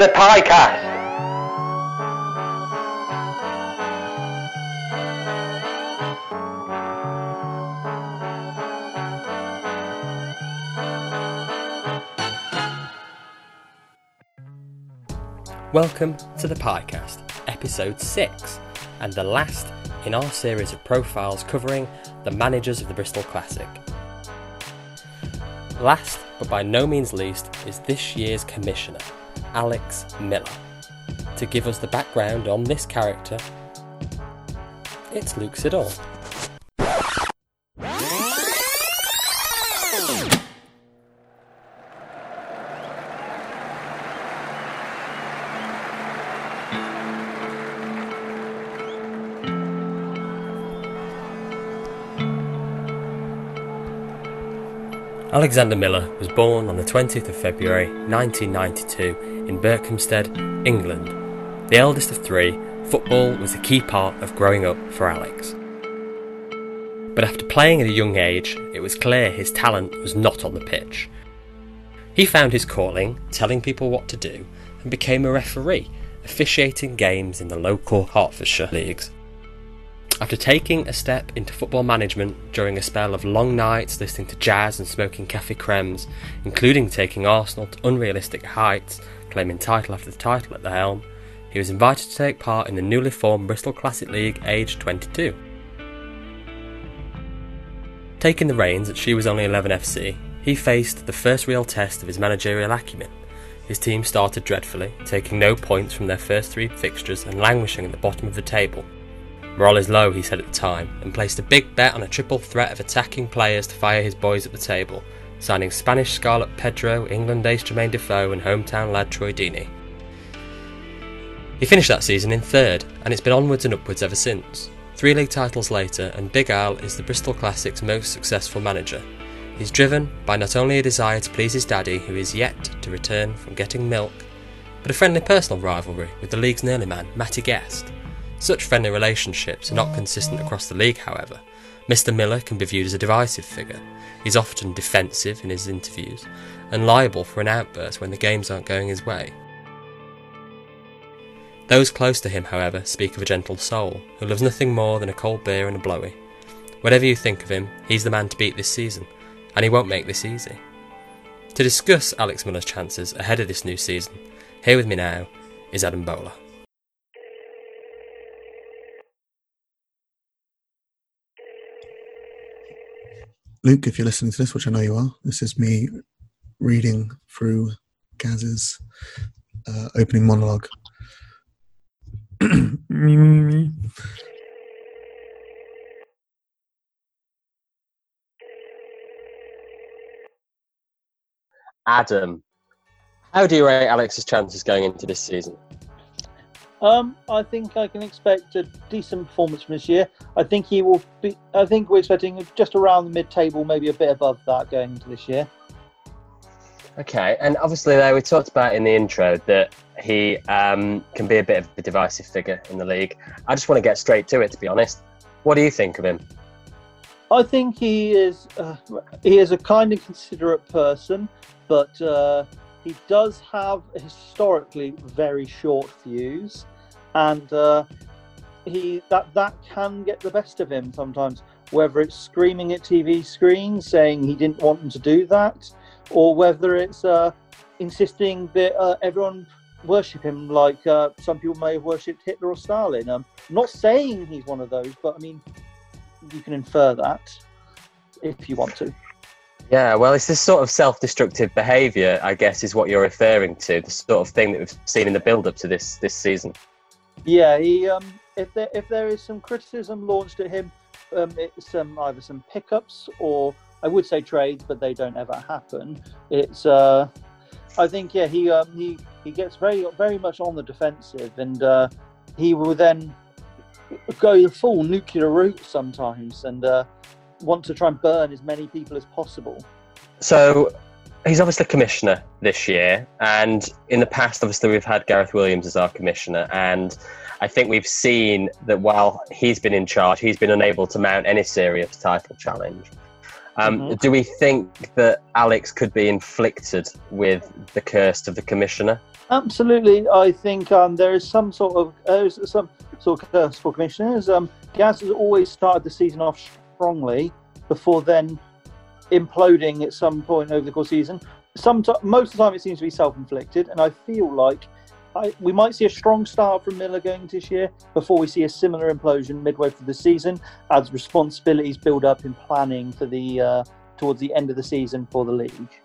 the Piecast. Welcome to the Piecast, episode 6, and the last in our series of profiles covering the managers of the Bristol Classic. Last, but by no means least, is this year's commissioner, Alex Miller. To give us the background on this character, it's Luke Siddall. Alexander Miller was born on the 20th of February 1992 in Berkhamsted, England. The eldest of three, football was a key part of growing up for Alex. But after playing at a young age, it was clear his talent was not on the pitch. He found his calling, telling people what to do, and became a referee, officiating games in the local Hertfordshire leagues. After taking a step into football management during a spell of long nights listening to jazz and smoking cafe cremes, including taking Arsenal to unrealistic heights, claiming title after title at the helm, he was invited to take part in the newly formed Bristol Classic League aged 22. Taking the reins at She Was Only 11 FC, he faced the first real test of his managerial acumen. His team started dreadfully, taking no points from their first three fixtures and languishing at the bottom of the table. Morale is low, he said at the time, and placed a big bet on a triple threat of attacking players to fire his boys at the table, signing Spanish Scarlet Pedro, England ace Jermaine Defoe, and hometown lad Troy Deeney. He finished that season in third, and it's been onwards and upwards ever since. Three league titles later, and Big Al is the Bristol Classic's most successful manager. He's driven by not only a desire to please his daddy, who is yet to return from getting milk, but a friendly personal rivalry with the league's nearly man, Matty Guest. Such friendly relationships are not consistent across the league, however. Mr. Miller can be viewed as a divisive figure. He's often defensive in his interviews and liable for an outburst when the games aren't going his way. Those close to him, however, speak of a gentle soul who loves nothing more than a cold beer and a blowy. Whatever you think of him, he's the man to beat this season, and he won't make this easy. To discuss Alex Miller's chances ahead of this new season, here with me now is Adam Bowler. Luke, if you're listening to this, which I know you are, this is me reading through Gaz's uh, opening monologue. Adam, how do you rate Alex's chances going into this season? Um, I think I can expect a decent performance from this year. I think he will be. I think we're expecting just around the mid-table, maybe a bit above that going into this year. Okay, and obviously, there we talked about in the intro that he um, can be a bit of a divisive figure in the league. I just want to get straight to it, to be honest. What do you think of him? I think he is. Uh, he is a kind and considerate person, but uh, he does have historically very short fuse, and uh, he that that can get the best of him sometimes. Whether it's screaming at TV screens saying he didn't want them to do that, or whether it's uh, insisting that uh, everyone worship him like uh, some people may have worshipped Hitler or Stalin. Um, I'm not saying he's one of those, but I mean, you can infer that if you want to. Yeah, well, it's this sort of self-destructive behaviour, I guess, is what you're referring to. The sort of thing that we've seen in the build-up to this this season. Yeah, he. Um, if there if there is some criticism launched at him, um, it's um, either some pickups or I would say trades, but they don't ever happen. It's. Uh, I think yeah, he um, he he gets very very much on the defensive, and uh, he will then go the full nuclear route sometimes, and. Uh, want to try and burn as many people as possible. So he's obviously commissioner this year, and in the past, obviously, we've had Gareth Williams as our commissioner, and I think we've seen that while he's been in charge, he's been unable to mount any serious title challenge. Um, Mhm. Do we think that Alex could be inflicted with the curse of the commissioner? Absolutely, I think um, there is some sort of uh, some sort of curse for commissioners. Um, Gaz has always started the season off strongly before then imploding at some point over the course of the season. Some most of the time it seems to be self-inflicted, and I feel like I, we might see a strong start from Miller going this year before we see a similar implosion midway through the season as responsibilities build up in planning for the uh, towards the end of the season for the league.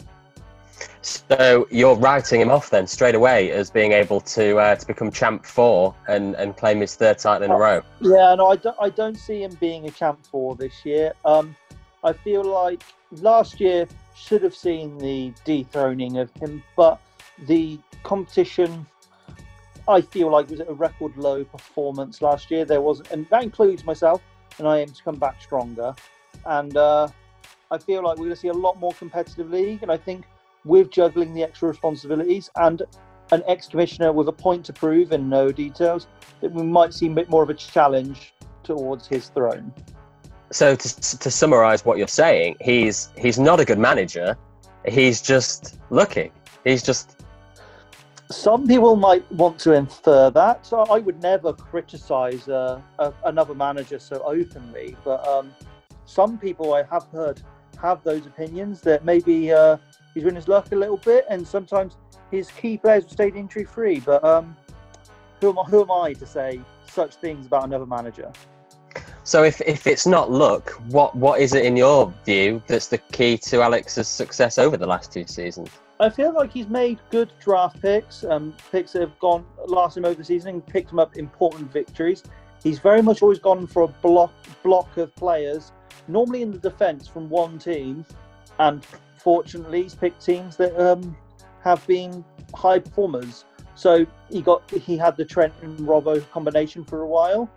So you're writing him off then straight away as being able to uh, to become champ four and, and claim his third title in a row. Yeah, no, I don't, I don't see him being a champ four this year. Um, I feel like last year should have seen the dethroning of him, but the competition, I feel like was at a record low performance last year. There wasn't, and that includes myself, and I aim to come back stronger. And uh, I feel like we're going to see a lot more competitive league, and I think with juggling the extra responsibilities and an ex-commissioner with a point to prove and no details, that we might see a bit more of a challenge towards his throne. So to, to summarize what you're saying, he's he's not a good manager. He's just lucky. He's just Some people might want to infer that. So I would never criticize uh, a, another manager so openly, but um, some people I have heard have those opinions that maybe uh, he's run his luck a little bit, and sometimes his key players have stayed injury free. But um, who am who am I to say such things about another manager? So if, if it's not luck, what what is it in your view that's the key to Alex's success over the last two seasons? I feel like he's made good draft picks, um, picks that have gone last him over the season and picked him up important victories. He's very much always gone for a block block of players, normally in the defence from one team, and fortunately he's picked teams that um, have been high performers. So he got he had the Trent and Robbo combination for a while,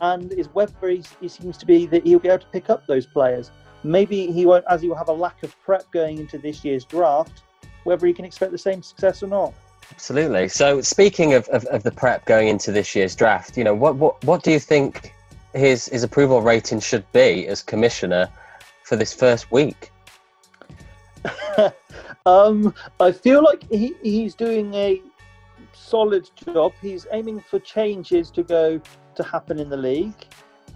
and is whether he, he seems to be that he'll be able to pick up those players. Maybe he won't, as he will have a lack of prep going into this year's draft. Whether he can expect the same success or not. Absolutely. So speaking of, of, of the prep going into this year's draft, you know, what, what what do you think his his approval rating should be as commissioner for this first week? um, I feel like he, he's doing a solid job. He's aiming for changes to go to happen in the league,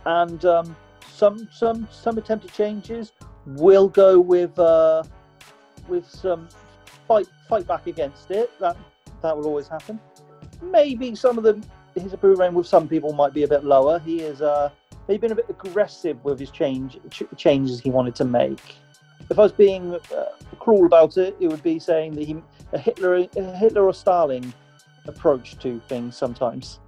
and um, some some some attempted changes will go with uh, with some fight fight back against it. That that will always happen. Maybe some of the his approval rating with some people might be a bit lower. He is uh, maybe been a bit aggressive with his change ch- changes he wanted to make if I was being uh, cruel about it, it would be saying that he a Hitler, a Hitler or Stalin approach to things sometimes.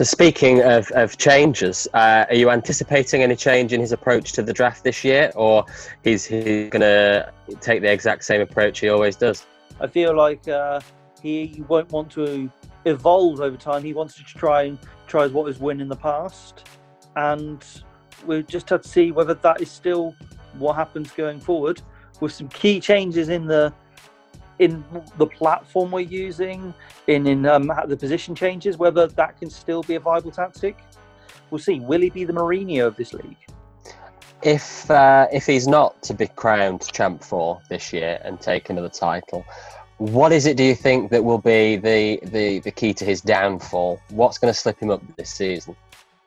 So speaking of, of changes, uh, are you anticipating any change in his approach to the draft this year, or he's he's going to take the exact same approach he always does? I feel like uh, he won't want to evolve over time. He wants to try and try what has won in the past, and we just have to see whether that is still what happens going forward with some key changes in the in the platform we're using in in um, the position changes whether that can still be a viable tactic we'll see will he be the Mourinho of this league If uh, if he's not to be crowned champ for this year and take another title, what is it? Do you think that will be the the, the key to his downfall? What's going to slip him up this season?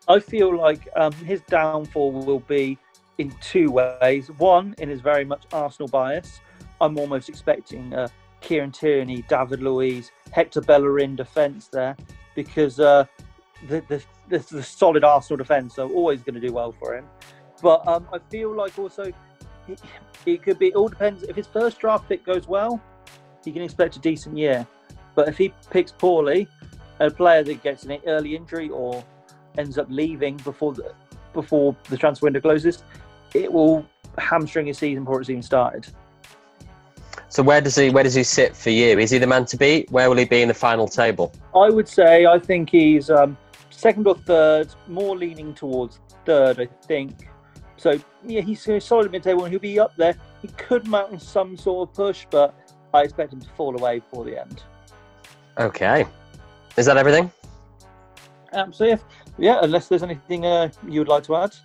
I feel like um, his downfall will be in two ways. One, in his very much Arsenal bias, I'm almost expecting uh, Kieran Tierney, David Luiz, Hector Bellerin defence there because uh, the, the, the, the solid Arsenal defence are always going to do well for him. But um, I feel like also it, it could be, it all depends. If his first draft pick goes well, he can expect a decent year. But if he picks poorly, a player that gets an early injury or ends up leaving before the before the transfer window closes, it will hamstring his season before it's even started. So where does he where does he sit for you? Is he the man to beat? Where will he be in the final table? I would say I think he's um, second or third, more leaning towards third. I think. So yeah, he's solid mid-table and he'll be up there. He could mount some sort of push, but I expect him to fall away before the end. Okay, is that everything? Um, so yeah. Unless there's anything uh, you would like to add.